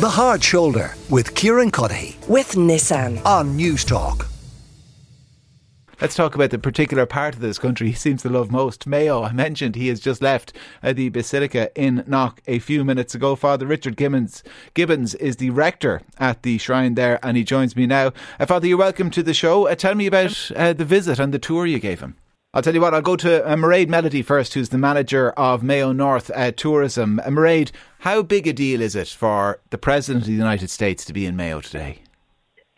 The Hard Shoulder with Kieran Cuddihy with Nissan. on Newstalk. Let's talk about the particular part of this country he seems to love most. Mayo, I mentioned he has just left uh, the Basilica in Knock a few minutes ago. Father Richard Gibbons, Gibbons is the rector at the shrine there and he joins me now. Uh, Father, you're welcome to the show. Uh, tell me about uh, the visit and the tour you gave him. I'll tell you what, I'll go to uh, Mairead Melody first, who's the manager of Mayo North uh, Tourism. Uh, Mairead, how big a deal is it for the President of the United States to be in Mayo today?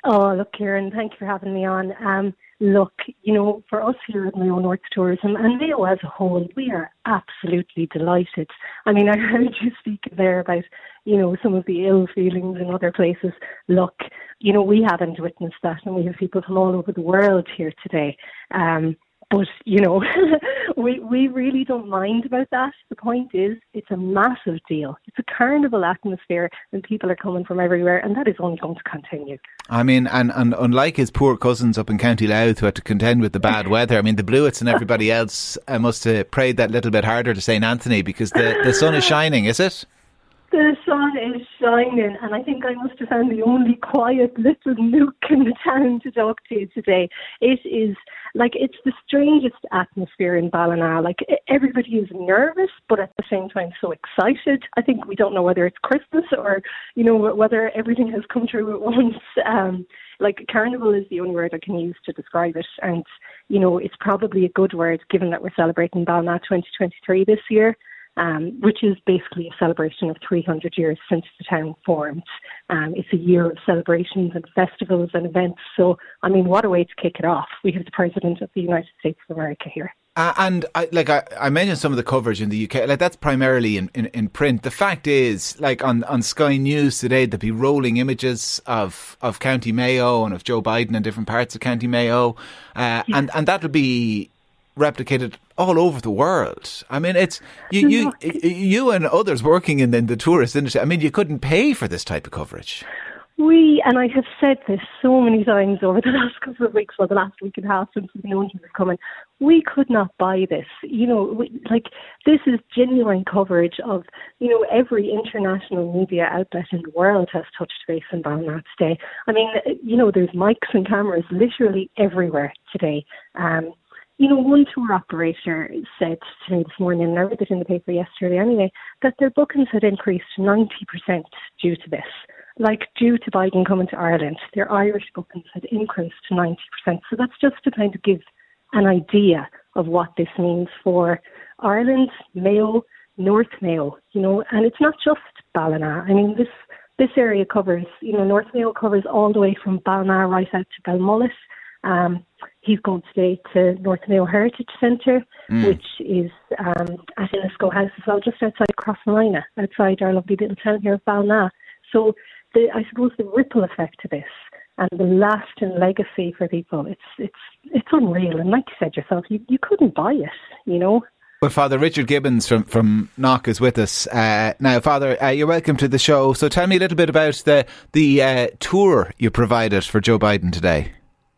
Oh, look, Kieran, thank you for having me on. Um, look, you know, for us here at Mayo North Tourism and Mayo as a whole, we are absolutely delighted. I mean, I heard you speak there about, you know, some of the ill feelings in other places. Look, you know, we haven't witnessed that, and we have people from all over the world here today. Um, but you know, we we really don't mind about that. The point is, it's a massive deal. It's a carnival atmosphere, and people are coming from everywhere, and that is only going to continue. I mean, and, and unlike his poor cousins up in County Louth who had to contend with the bad weather, I mean, the Blewitts and everybody else uh, must have prayed that little bit harder to St. Anthony because the, the sun is shining, is it? The sun is shining, and I think I must have found the only quiet little nook in the town to talk to you today. It is like it's the strangest atmosphere in Ballina. Like everybody is nervous, but at the same time so excited. I think we don't know whether it's Christmas or you know whether everything has come true at once. Um, like carnival is the only word I can use to describe it, and you know it's probably a good word given that we're celebrating Ballina 2023 this year um, which is basically a celebration of 300 years since the town formed. Um, it's a year of celebrations and festivals and events. So, I mean, what a way to kick it off. We have the President of the United States of America here. Uh, and I, like I, I mentioned some of the coverage in the UK, like that's primarily in, in, in print. The fact is, like on, on Sky News today, there'll be rolling images of, of County Mayo and of Joe Biden in different parts of County Mayo, uh, and and that'll be replicated all over the world. I mean, it's you, you, you and others working in the, in the tourist industry. I mean, you couldn't pay for this type of coverage. We, and I have said this so many times over the last couple of weeks, or the last week and a half since we've known he was coming, we could not buy this. You know, we, like, this is genuine coverage of, you know, every international media outlet in the world has touched base in Ballina today. I mean, you know, there's mics and cameras literally everywhere today. Um, you know, one tour operator said to me this morning, and I read it in the paper yesterday anyway, that their bookings had increased 90% due to this. Like, due to Biden coming to Ireland, their Irish bookings had increased to 90%. So that's just to kind of give an idea of what this means for Ireland, Mayo, North Mayo, you know, and it's not just Ballina. I mean, this this area covers, you know, North Mayo covers all the way from Ballina right out to Belmullet. Um, he's going today to North Mayo Heritage Centre, which is um, at Enniscoe House as well, just outside Crossmolina, outside our lovely little town here of Ballina. So the, I suppose the ripple effect of this and the lasting legacy for people, it's it's it's unreal. And like you said yourself, you, you couldn't buy it, you know. Well, Father Richard Gibbons from, from Knock is with us uh, now. Father, uh, you're welcome to the show. So tell me a little bit about the the uh, tour you provided for Joe Biden today.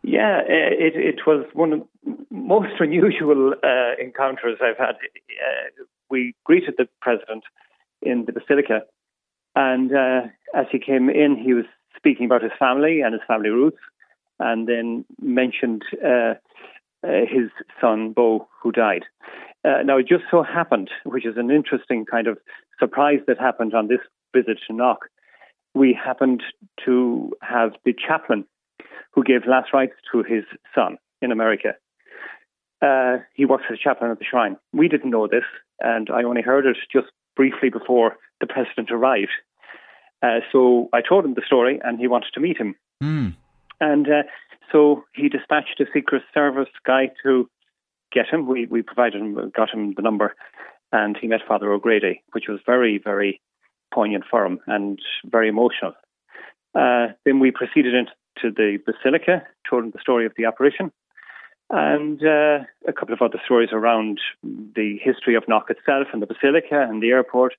Yeah, uh, it, it was one of the most unusual uh, encounters I've had. Uh, we greeted the president in the Basilica, and uh, as he came in, he was speaking about his family and his family roots, and then mentioned uh, uh, his son, Bo, who died. Now, it just so happened, which is an interesting kind of surprise that happened on this visit to Knock, we happened to have the chaplain who gave last rites to his son in America. Uh, he works as a chaplain at the shrine. We didn't know this, and I only heard it just briefly before the president arrived. Uh, so I told him the story, and he wanted to meet him. Mm. And uh, so he dispatched a Secret Service guy to get him. We we provided him, got him the number, and he met Father O'Grady, which was very very poignant for him and very emotional. Uh, then we proceeded into the Basilica, told him the story of the apparition, and uh, a couple of other stories around the history of Knock itself and the Basilica and the airport,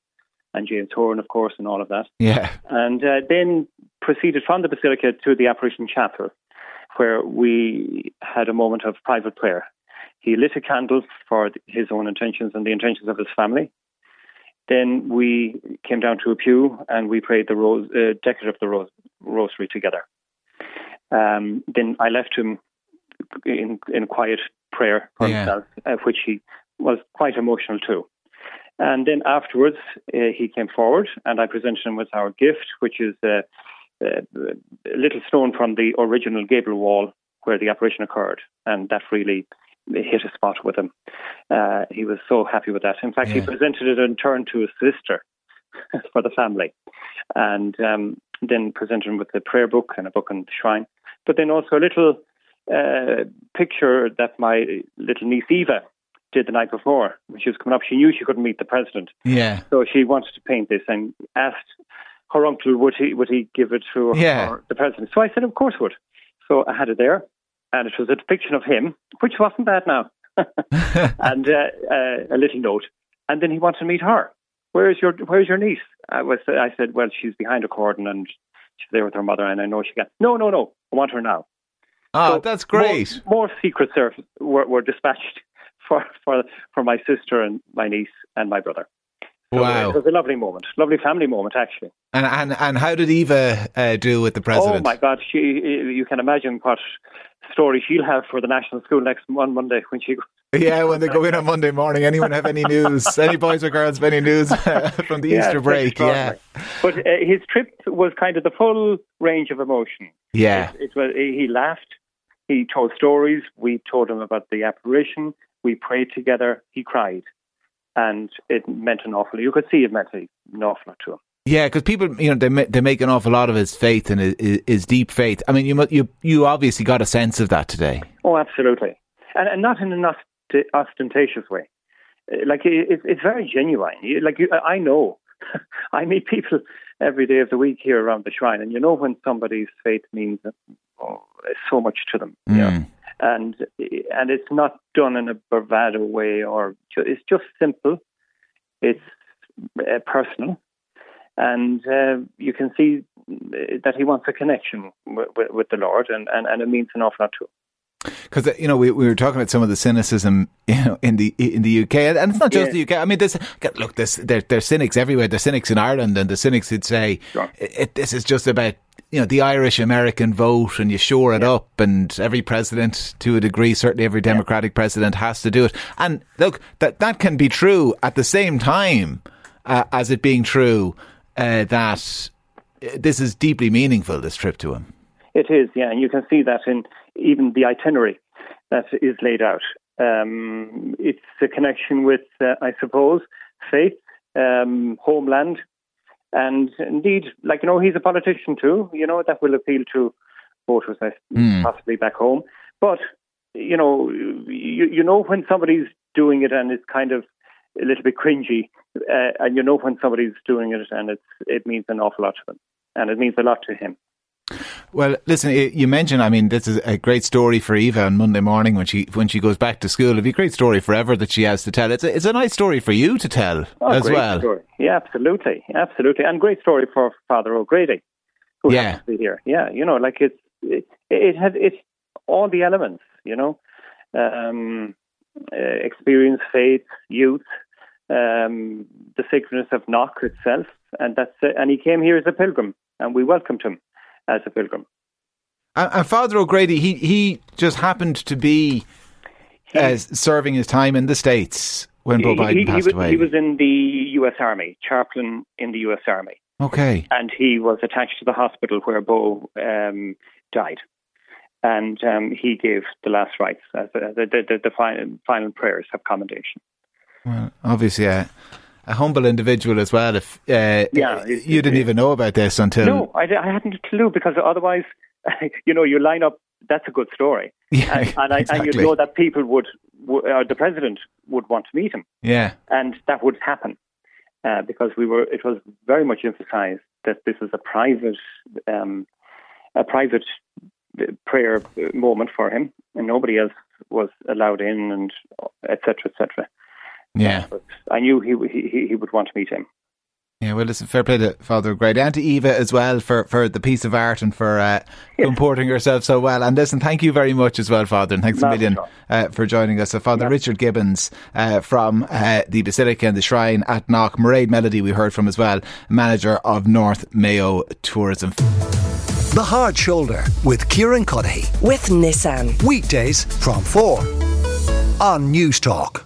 and James Horan, of course, and all of that. Yeah. And uh, then proceeded from the Basilica to the Apparition Chapel, where we had a moment of private prayer. He lit a candle for his own intentions and the intentions of his family. then we came down to a pew and we prayed the rose, uh, decade of the rose, rosary together. Um, then I left him in in quiet prayer for Yeah. himself, uh, which he was quite emotional too. And then afterwards, uh, he came forward, and I presented him with our gift, which is uh, a little stone from the original gable wall where the apparition occurred, and that really hit a spot with him. Uh, he was so happy with that. In fact, he presented it in turn to his sister for the family, and um, then presented him with a prayer book and a book on the shrine, but then also a little uh, picture that my little niece Eva did the night before. When she was coming up, she knew she couldn't meet the president, Yeah. so she wanted to paint this and asked her uncle would he would he give it to Yeah. her, the president. So I said, of course would. So I had it there, and it was a depiction of him, which wasn't bad now, and uh, uh, a little note. And then he wanted to meet her. Where's your Where's your niece? I was. I said, well, she's behind a cordon and she's there with her mother, and I know she can. No, no, no. I want her now. Oh, So that's great. More, more secret service were, were dispatched for, for for my sister and my niece and my brother. So Wow. It was a lovely moment, lovely family moment, actually. And and and how did Eva uh, do with the president? Oh my God, she! You can imagine what story she'll have for the national school next one Monday when she. Yeah, when they go in on Monday morning, anyone have any news? any boys or girls have any news from the Yeah, Easter break? Yeah. But uh, his trip was kind of the full range of emotion. yeah, It, it was. He laughed. He told stories. We told him about the apparition. We prayed together. He cried, and it meant an awful. You could see it meant an awful lot to him. Yeah. Because people, you know, they ma- they make an awful lot of his faith and his, his deep faith. I mean, you you you obviously got a sense of that today. Oh, absolutely, and, and not in an ost- ostentatious way. Uh, Like it, it- it's very genuine. Like you, I know, I meet people every day of the week here around the shrine, and you know when somebody's faith means oh, so much to them. you know. Mm. and and it's not done in a bravado way, or it's just simple. It's uh, personal, and uh, you can see uh, that he wants a connection with, with, with the Lord, and, and, and it means an awful lot to him. Because you know we, we were talking about some of the cynicism you know in the in the UK and it's not just Yeah. the UK. I mean, there's look, there's there, there's cynics everywhere. There's cynics in Ireland, and the cynics who'd say Sure. it, this is just about you know the Irish American vote, and you shore it up, and every president to a degree, certainly every Democratic president has to do it. And look, that that can be true at the same time uh, as it being true uh, that uh, this is deeply meaningful. This trip to him. It is, yeah, and you can see that in even the itinerary that is laid out. Um, it's a connection with, uh, I suppose, faith, um, homeland, and indeed, like you know, he's a politician too. You know that will appeal to voters, Mm. possibly back home. But you know, you, you know when somebody's doing it and it's kind of a little bit cringy, uh, and you know when somebody's doing it and it's it means an awful lot to them, and it means a lot to him. Well, listen, you mentioned. I mean, this is a great story for Eva on Monday morning when she when she goes back to school. It'll be a great story forever that she has to tell. It's a, it's a nice story for you to tell Oh, as great well. Story. Yeah, absolutely, absolutely, and great story for Father O'Grady, who Yeah. happens to be here. Yeah, you know, like it's it, it has it's all the elements. You know, um, uh, experience, faith, youth, um, the sacredness of Knock itself, and that's uh, and he came here as a pilgrim, and we welcomed him as a pilgrim. And, and Father O'Grady, he he just happened to be uh, serving his time in the states when Bo Biden he- he passed was, away. he was in the U.S. Army, chaplain in the U.S. Army. okay. and he was attached to the hospital where Bo um, died. And um, he gave the last rites, as the, the, the, the final, final prayers of commendation. Well, obviously, a, a humble individual as well. If uh, Yeah, you it- didn't it- even know about this until No, I, I hadn't a clue because otherwise, you know, you line up. That's a good story, yeah, and, and, I, exactly. and you know that people would, would uh, the president would want to meet him, yeah, and that would happen uh, because we were. It was very much emphasised that this is a private, um, a private uh, prayer uh, moment for him, and nobody else was allowed in, and etc. etc. yeah. But I knew he, he he- he would want to meet him. Yeah, well, listen, fair play to Father Grady and to Eva as well for, for the piece of art and for uh, yes. comporting yourself so well. And listen, thank you very much as well, Father, and thanks Not a million uh, for joining us. So, Father yeah. Richard Gibbons uh, from uh, the Basilica and the Shrine at Knock, Mairead Melody, we heard from as well, manager of North Mayo Tourism. The Hard Shoulder with Kieran Cuddihy. With Nissan. Weekdays from 4 on Newstalk.